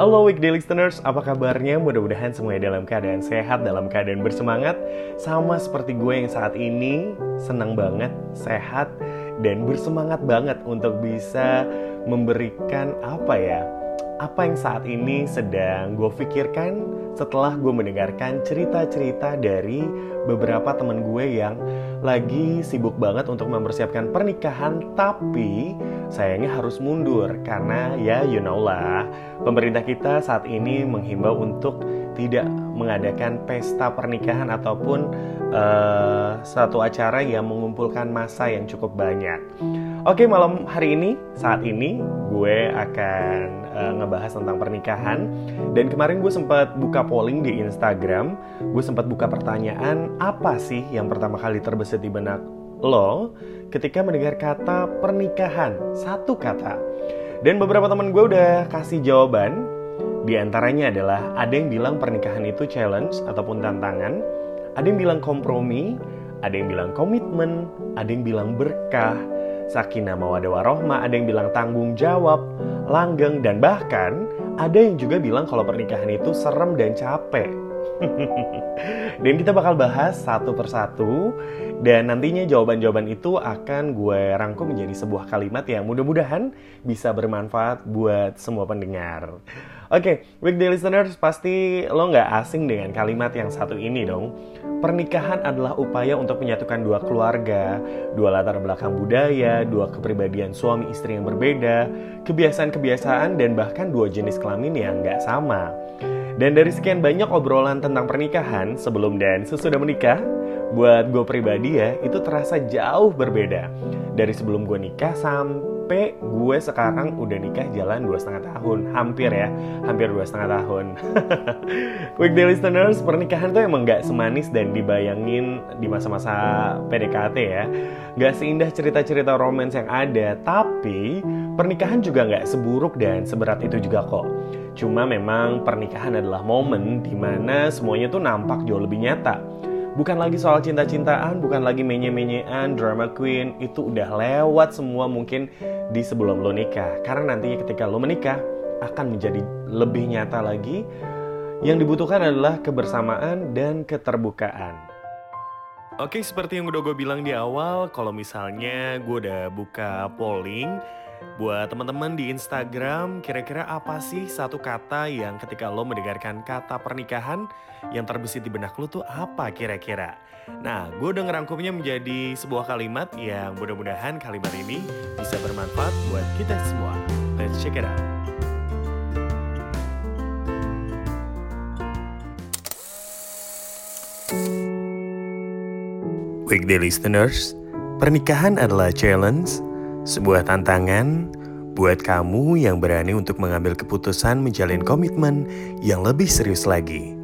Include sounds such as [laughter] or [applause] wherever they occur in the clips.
Halo weekday listeners, apa kabarnya? Mudah-mudahan semuanya dalam keadaan sehat, dalam keadaan bersemangat Sama seperti gue yang saat ini senang banget, sehat, dan bersemangat banget untuk bisa memberikan apa ya apa yang saat ini sedang gue pikirkan setelah gue mendengarkan cerita-cerita dari beberapa temen gue yang lagi sibuk banget untuk mempersiapkan pernikahan tapi sayangnya harus mundur karena ya you know lah pemerintah kita saat ini menghimbau untuk tidak mengadakan pesta pernikahan ataupun uh, satu acara yang mengumpulkan masa yang cukup banyak. Oke, malam hari ini, saat ini gue akan uh, ngebahas tentang pernikahan. Dan kemarin gue sempat buka polling di Instagram, gue sempat buka pertanyaan apa sih yang pertama kali terbesit di benak lo ketika mendengar kata pernikahan, satu kata. Dan beberapa teman gue udah kasih jawaban, di antaranya adalah ada yang bilang pernikahan itu challenge ataupun tantangan, ada yang bilang kompromi, ada yang bilang komitmen, ada yang bilang berkah, sakinah mawadah warohmah, ada yang bilang tanggung jawab, langgeng, dan bahkan ada yang juga bilang kalau pernikahan itu serem dan capek. [laughs] dan kita bakal bahas satu persatu dan nantinya jawaban-jawaban itu akan gue rangkum menjadi sebuah kalimat yang mudah-mudahan bisa bermanfaat buat semua pendengar. Oke, okay, weekday listeners pasti lo nggak asing dengan kalimat yang satu ini dong. Pernikahan adalah upaya untuk menyatukan dua keluarga, dua latar belakang budaya, dua kepribadian suami istri yang berbeda, kebiasaan-kebiasaan, dan bahkan dua jenis kelamin yang nggak sama. Dan dari sekian banyak obrolan tentang pernikahan sebelum dan sesudah menikah, buat gue pribadi ya, itu terasa jauh berbeda. Dari sebelum gue nikah sampai gue sekarang udah nikah jalan dua setengah tahun. Hampir ya hampir dua setengah tahun. [laughs] Weekday listeners pernikahan tuh emang gak semanis dan dibayangin di masa-masa PDKT ya. Gak seindah cerita-cerita romance yang ada tapi pernikahan juga gak seburuk dan seberat itu juga kok cuma memang pernikahan adalah momen di mana semuanya tuh nampak jauh lebih nyata bukan lagi soal cinta-cintaan, bukan lagi menye-menyean, drama queen, itu udah lewat semua mungkin di sebelum lo nikah. Karena nantinya ketika lo menikah akan menjadi lebih nyata lagi. Yang dibutuhkan adalah kebersamaan dan keterbukaan. Oke, seperti yang udah gue bilang di awal, kalau misalnya gue udah buka polling, Buat teman-teman di Instagram, kira-kira apa sih satu kata yang ketika lo mendengarkan kata pernikahan yang terbesit di benak lo tuh apa kira-kira? Nah, gue udah ngerangkumnya menjadi sebuah kalimat yang mudah-mudahan kalimat ini bisa bermanfaat buat kita semua. Let's check it out. Weekday listeners, pernikahan adalah challenge sebuah tantangan buat kamu yang berani untuk mengambil keputusan menjalin komitmen yang lebih serius lagi,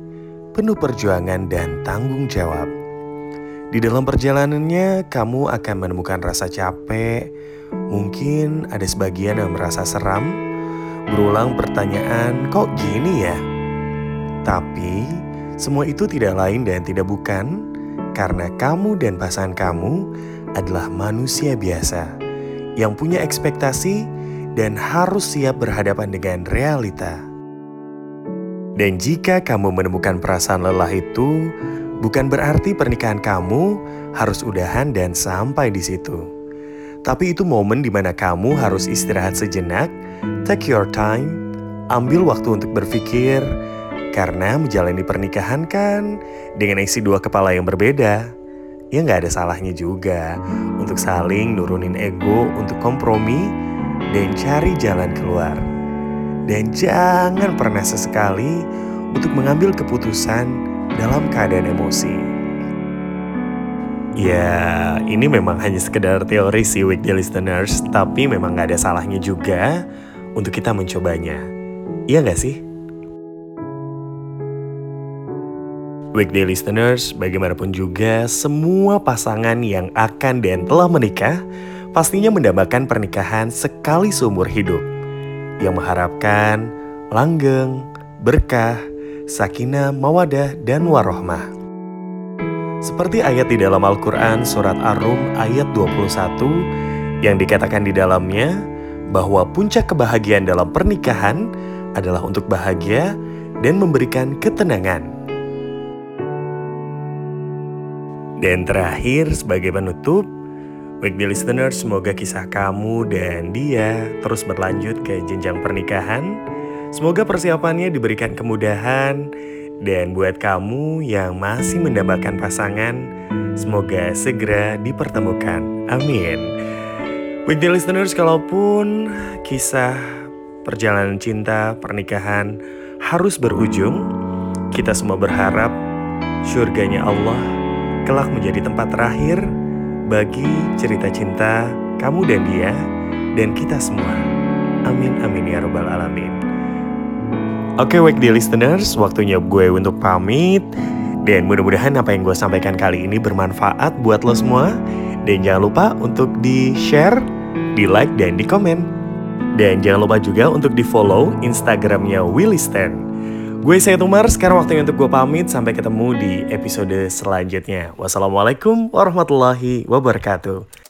penuh perjuangan dan tanggung jawab. Di dalam perjalanannya, kamu akan menemukan rasa capek, mungkin ada sebagian yang merasa seram, berulang pertanyaan, "Kok gini ya?" Tapi semua itu tidak lain dan tidak bukan karena kamu dan pasangan kamu adalah manusia biasa yang punya ekspektasi dan harus siap berhadapan dengan realita. Dan jika kamu menemukan perasaan lelah itu, bukan berarti pernikahan kamu harus udahan dan sampai di situ. Tapi itu momen di mana kamu harus istirahat sejenak, take your time, ambil waktu untuk berpikir, karena menjalani pernikahan kan dengan isi dua kepala yang berbeda ya nggak ada salahnya juga untuk saling nurunin ego untuk kompromi dan cari jalan keluar. Dan jangan pernah sesekali untuk mengambil keputusan dalam keadaan emosi. Ya, ini memang hanya sekedar teori sih weekday listeners, tapi memang nggak ada salahnya juga untuk kita mencobanya. Iya nggak sih? Weekday listeners, bagaimanapun juga semua pasangan yang akan dan telah menikah pastinya mendambakan pernikahan sekali seumur hidup yang mengharapkan langgeng, berkah, sakinah, mawadah, dan warohmah. Seperti ayat di dalam Al-Quran surat Ar-Rum ayat 21 yang dikatakan di dalamnya, bahwa puncak kebahagiaan dalam pernikahan adalah untuk bahagia dan memberikan ketenangan. Dan terakhir, sebagai penutup, Weekday Listener, semoga kisah kamu dan dia terus berlanjut ke jenjang pernikahan. Semoga persiapannya diberikan kemudahan dan buat kamu yang masih mendapatkan pasangan, semoga segera dipertemukan. Amin. Weekday Listeners, kalaupun kisah perjalanan cinta, pernikahan harus berujung, kita semua berharap surganya Allah kelak menjadi tempat terakhir bagi cerita cinta kamu dan dia dan kita semua. Amin amin ya robbal alamin. Oke, okay, di listeners, waktunya gue untuk pamit. Dan mudah-mudahan apa yang gue sampaikan kali ini bermanfaat buat lo semua. Dan jangan lupa untuk di-share, di-like, dan di-komen. Dan jangan lupa juga untuk di-follow Instagramnya Willy Stan. Gue saya Tumar, sekarang waktunya untuk gue pamit. Sampai ketemu di episode selanjutnya. Wassalamualaikum warahmatullahi wabarakatuh.